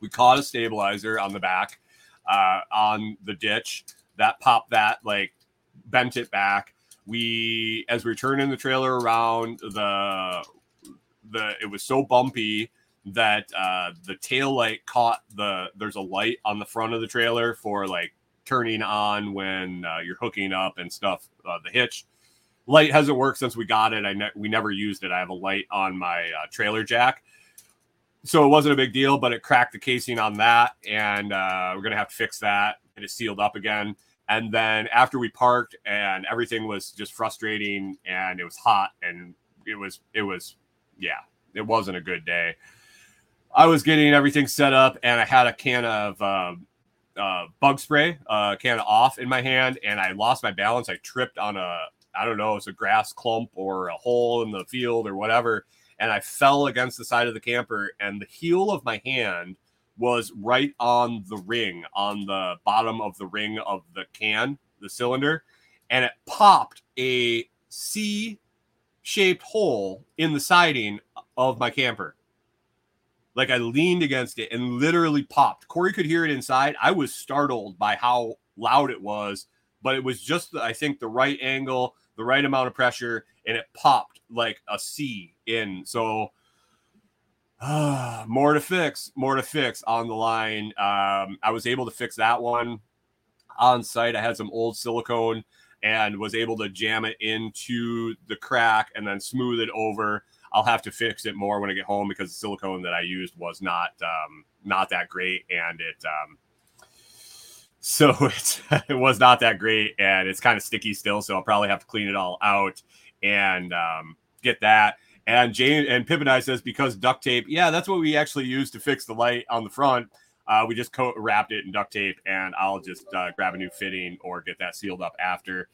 we caught a stabilizer on the back uh, on the ditch that popped that like bent it back. We as we are turning the trailer around the the it was so bumpy that uh, the tail light caught the there's a light on the front of the trailer for like turning on when uh, you're hooking up and stuff uh, the hitch light hasn't worked since we got it i ne- we never used it i have a light on my uh, trailer jack so it wasn't a big deal, but it cracked the casing on that, and uh, we're gonna have to fix that. It is sealed up again. And then after we parked, and everything was just frustrating, and it was hot, and it was it was yeah, it wasn't a good day. I was getting everything set up, and I had a can of uh, uh, bug spray, uh, can off in my hand, and I lost my balance. I tripped on a I don't know, it's a grass clump or a hole in the field or whatever and I fell against the side of the camper, and the heel of my hand was right on the ring, on the bottom of the ring of the can, the cylinder, and it popped a C shaped hole in the siding of my camper. Like I leaned against it and literally popped. Kori could hear it inside. I was startled by how loud it was, but it was just, I think, the right angle, the right amount of pressure, and it popped like a C in. So uh, more to fix, more to fix on the line. Um, I was able to fix that one on site. I had some old silicone and was able to jam it into the crack and then smooth it over. I'll have to fix it more when I get home because the silicone that I used was not um, not that great, and it um, so it, it was not that great, and it's kind of sticky still. So I'll probably have to clean it all out and um, get that. And Jane and Pip and I says because duct tape, yeah, that's what we actually use to fix the light on the front. Uh, we just wrapped it in duct tape, and I'll just uh, grab a new fitting or get that sealed up after.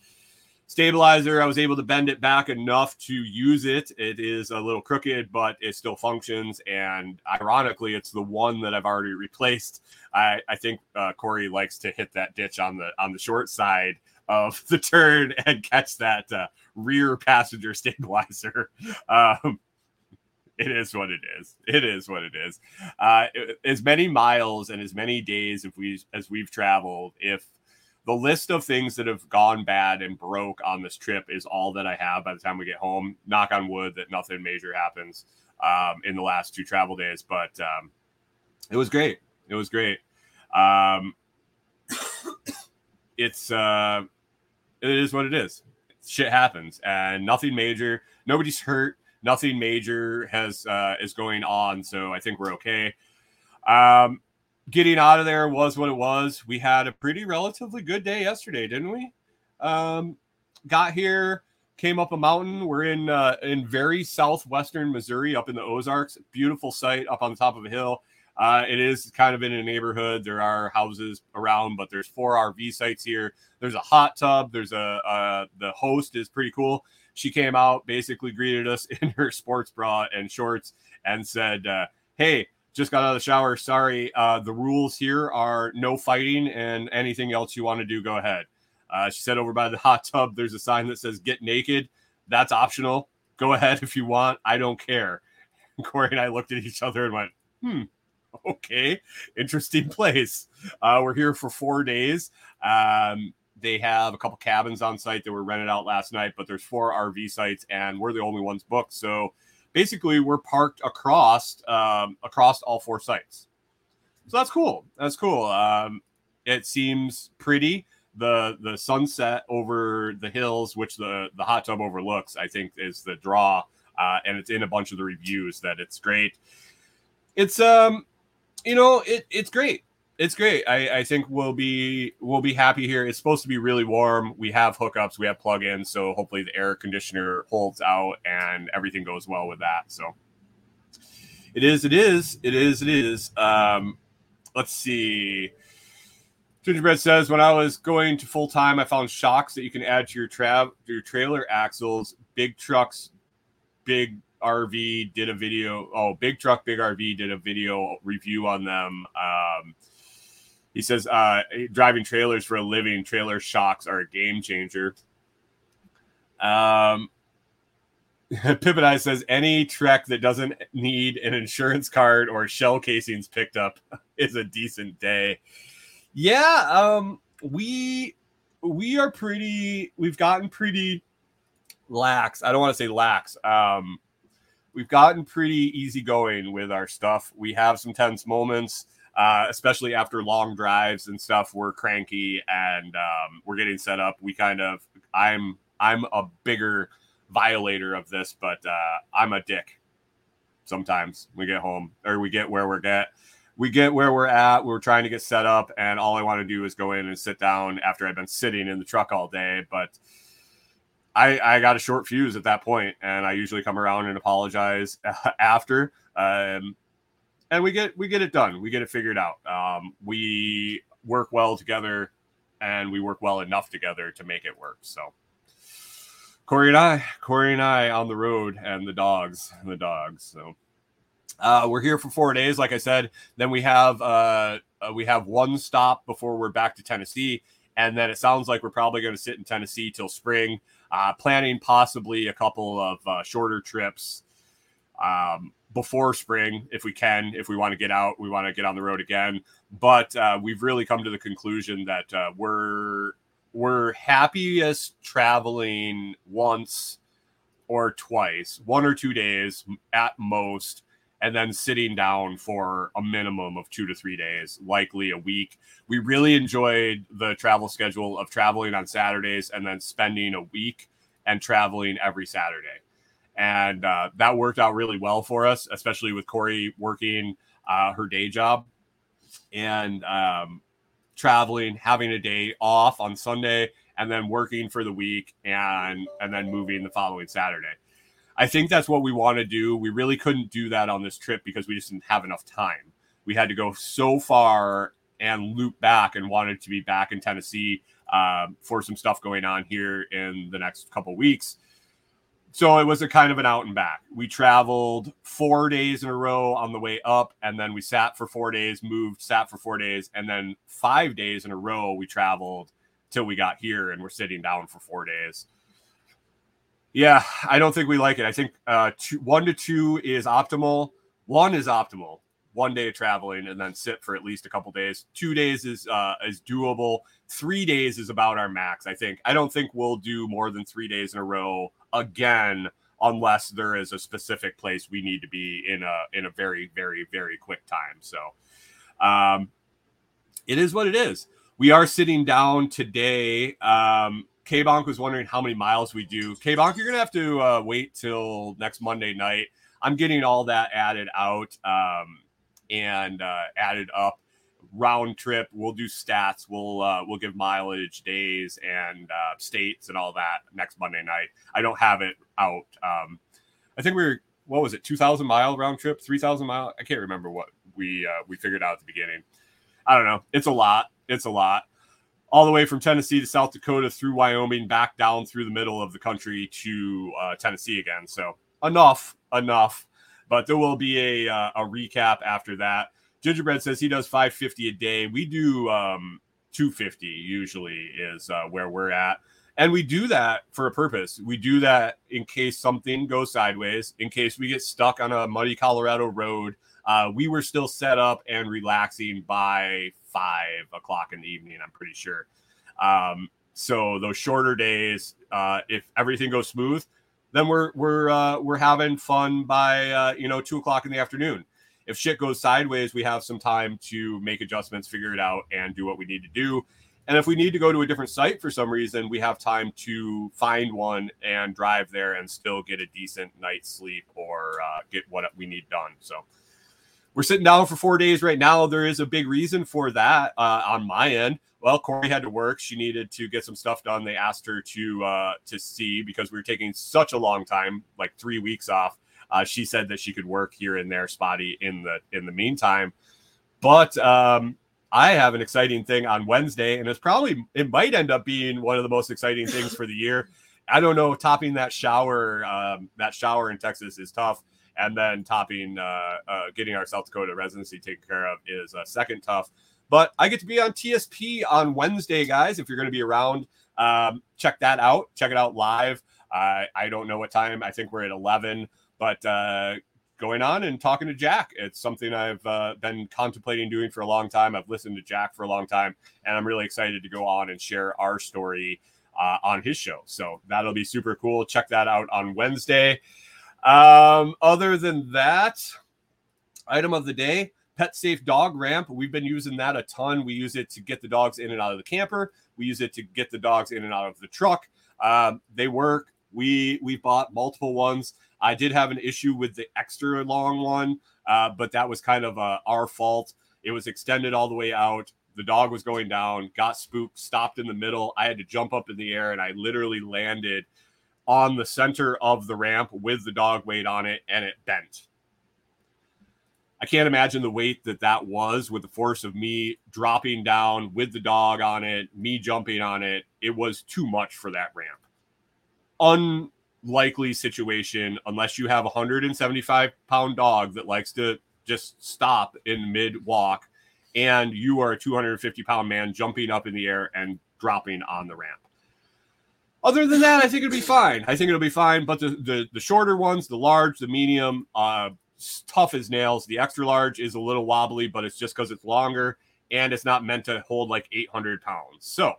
Stabilizer, I was able to bend it back enough to use it. It is a little crooked, but it still functions. And ironically, it's the one that I've already replaced. I, I think uh, Kori likes to hit that ditch on the on the short side of the turn and catch that uh, rear passenger stabilizer. Um, it is what it is. It is what it is. Uh, as many miles and as many days if we as we've traveled, if the list of things that have gone bad and broke on this trip is all that I have by the time we get home. Knock on wood that nothing major happens um, in the last two travel days, but um, it was great. It was great. Um, it's uh, it is what it is. Shit happens, and nothing major. Nobody's hurt. Nothing major has uh, is going on, so I think we're okay. Um, getting out of there was what it was. We had a pretty relatively good day yesterday, didn't we? Um, got here, came up a mountain. We're in uh, in very southwestern Missouri, up in the Ozarks. Beautiful site up on the top of a hill. Uh, it is kind of in a neighborhood. There are houses around, but there's four RV sites here. There's a hot tub. There's a uh, the host is pretty cool. She came out, basically greeted us in her sports bra and shorts, and said, uh, "Hey, just got out of the shower. Sorry, uh, the rules here are no fighting, and anything else you want to do, go ahead." Uh, she said, "Over by the hot tub, there's a sign that says get naked. That's optional. Go ahead if you want. I don't care." Kori and I looked at each other and went, "Hmm." okay, interesting place. Uh, we're here for four days. Um, they have a couple cabins on site that were rented out last night, but there's four RV sites, and we're the only ones booked. So basically, we're parked across um, across all four sites. So that's cool. That's cool. Um, it seems pretty. The the sunset over the hills, which the the hot tub overlooks, I think is the draw, uh, and it's in a bunch of the reviews that it's great. It's um you know, it, it's great. It's great. I, I think we'll be we'll be happy here. It's supposed to be really warm. We have hookups, we have plugins, so hopefully the air conditioner holds out and everything goes well with that. So it is, it is, it is, it is. Um, let's see. Gingerbread says, when I was going to full time, I found shocks that you can add to your trav your trailer axles. Big trucks, big RV did a video. Oh, Big Truck Big RV did a video review on them. Um, he says uh, driving trailers for a living, trailer shocks are a game changer. Um, says any trek that doesn't need an insurance card or shell casings picked up is a decent day. Yeah, um, we we are pretty. We've gotten pretty lax. I don't want to say lax. Um, we've gotten pretty easygoing with our stuff. We have some tense moments, uh, especially after long drives and stuff. We're cranky and um, we're getting set up. We kind of, I'm, I'm a bigger violator of this, but uh, I'm a dick. Sometimes we get home or we get where we're get, we get where we're at. We're trying to get set up, and all I want to do is go in and sit down after I've been sitting in the truck all day. But I, I got a short fuse at that point, and I usually come around and apologize after. Um, and we get we get it done. We get it figured out. Um, we work well together, and we work well enough together to make it work. So, Kori and I, Kori and I on the road, and the dogs, the dogs. So, uh, we're here for four days, like I said. Then we have uh, uh, we have one stop before we're back to Tennessee, and then it sounds like we're probably going to sit in Tennessee till spring uh, planning possibly a couple of uh, shorter trips um, before spring if we can if we want to get out we want to get on the road again but uh, we've really come to the conclusion that uh, we're we're happiest traveling once or twice one or two days at most and then sitting down for a minimum of two to three days, likely a week. We really enjoyed the travel schedule of traveling on Saturdays and then spending a week and traveling every Saturday. And uh, that worked out really well for us, especially with Kori working uh, her day job and um, traveling, having a day off on Sunday, and then working for the week and and then moving the following Saturday. I think that's what we want to do. We really couldn't do that on this trip because we just didn't have enough time. We had to go so far and loop back and wanted to be back in Tennessee um, for some stuff going on here in the next couple weeks. So it was a kind of an out and back. We traveled four days in a row on the way up, and then we sat for four days, moved, sat for four days, and then five days in a row we traveled till we got here, and we're sitting down for four days. Yeah, I don't think we like it. I think uh, two, one to two is optimal. One is optimal. One day of traveling and then sit for at least a couple days. Two days is uh, is doable. Three days is about our max. I think. I don't think we'll do more than three days in a row again, unless there is a specific place we need to be in a in a very very very quick time. So Um, it is what it is. We are sitting down today. Um, K Bonk was wondering how many miles we do. K Bonk, you're gonna have to uh, wait till next Monday night. I'm getting all that added out um, and uh, added up. Round trip. We'll do stats. We'll uh, we'll give mileage, days, and uh, states, and all that next Monday night. I don't have it out. Um, I think we are what was it, two thousand mile round trip, three thousand mile. I can't remember what we uh, we figured out at the beginning. I don't know. It's a lot. It's a lot. All the way from Tennessee to South Dakota through Wyoming, back down through the middle of the country to uh, Tennessee again. So enough, enough. But there will be a uh, a recap after that. Gingerbread says he does 550 a day. We do um, 250 usually is uh, where we're at. And we do that for a purpose. We do that in case something goes sideways, in case we get stuck on a muddy Colorado road. Uh, we were still set up and relaxing by five o'clock in the evening, I'm pretty sure. Um, so those shorter days, uh, if everything goes smooth, then we're we're uh, we're having fun by uh, you know two o'clock in the afternoon if shit goes sideways, we have some time to make adjustments, figure it out, and do what we need to do. And if we need to go to a different site for some reason, we have time to find one and drive there and still get a decent night's sleep or uh, get what we need done. So we're sitting down for four days right now. There is a big reason for that uh, on my end. Well, Kori had to work. She needed to get some stuff done. They asked her to uh, to see because we were taking such a long time, like three weeks off uh, she said that she could work here and there, spotty in the in the meantime. But um, I have an exciting thing on Wednesday, and it's probably it might end up being one of the most exciting things for the year. I don't know. Topping that shower, um, that shower in Texas is tough, and then topping, uh, uh, getting our South Dakota residency taken care of is uh, second tough. But I get to be on TSP on Wednesday, guys. If you're going to be around, um, check that out. Check it out live. I don't know what time. I think we're at 11 but uh, going on and talking to Jack, it's something I've uh, been contemplating doing for a long time. I've listened to Jack for a long time, and I'm really excited to go on and share our story uh, on his show. So that'll be super cool. Check that out on Wednesday. Um, other than that, item of the day pet safe dog ramp. We've been using that a ton. We use it to get the dogs in and out of the camper, we use it to get the dogs in and out of the truck. Um, they work. We we bought multiple ones. I did have an issue with the extra long one, uh, but that was kind of uh, our fault. It was extended all the way out. The dog was going down, got spooked, stopped in the middle. I had to jump up in the air, and I literally landed on the center of the ramp with the dog weight on it, and it bent. I can't imagine the weight that that was with the force of me dropping down with the dog on it, me jumping on it. It was too much for that ramp. Un likely situation unless you have a 175 pound dog that likes to just stop in mid walk and you are a 250 pound man jumping up in the air and dropping on the ramp. Other than that, I think it'll be fine. I think it'll be fine. But the the, the shorter ones, the large, the medium, uh, tough as nails. The extra large is a little wobbly, but it's just because it's longer and it's not meant to hold like 800 pounds. So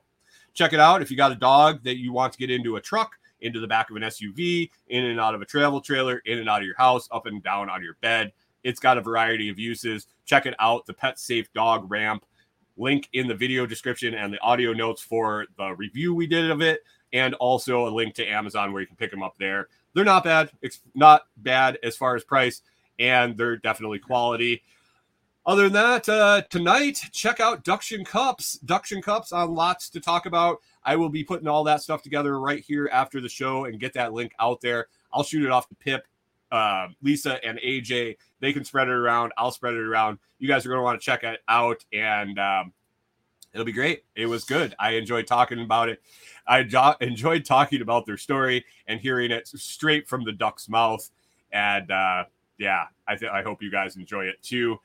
check it out. If you got a dog that you want to get into a truck, into the back of an SUV, in and out of a travel trailer, in and out of your house, up and down on your bed. It's got a variety of uses. Check it out the Pet Safe Dog Ramp. Link in the video description and the audio notes for the review we did of it, and also a link to Amazon where you can pick them up there. They're not bad. It's not bad as far as price, and they're definitely quality. Other than that, uh, tonight, check out Duction Cups. Duction Cups on lots to talk about. I will be putting all that stuff together right here after the show and get that link out there. I'll shoot it off to Pip, uh, Lisa, and AJ. They can spread it around. I'll spread it around. You guys are going to want to check it out, and um, it'll be great. It was good. I enjoyed talking about it. I jo- enjoyed talking about their story and hearing it straight from the duck's mouth. And uh, yeah, I I hope you guys enjoy it too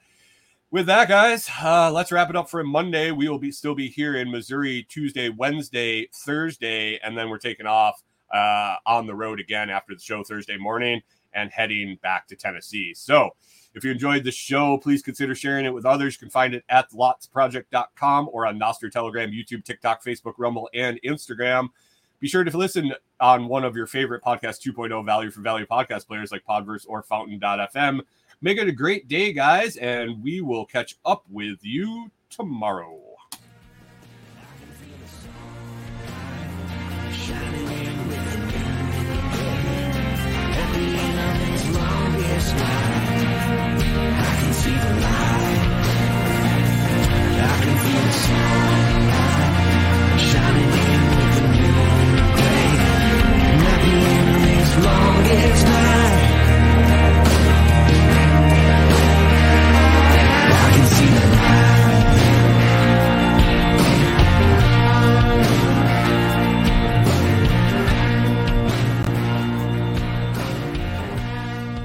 with that, guys, uh, let's wrap it up for Monday. We will be still be here in Missouri Tuesday, Wednesday, Thursday, and then we're taking off uh, on the road again after the show Thursday morning and heading back to Tennessee. So, if you enjoyed the show, please consider sharing it with others. You can find it at lotsproject.com or on Nostr Telegram, YouTube, TikTok, Facebook, Rumble, and Instagram. Be sure to listen on one of your favorite podcast 2.0 value for value podcast players like Podverse or Fountain.fm. Make it a great day, guys, and we will catch up with you tomorrow.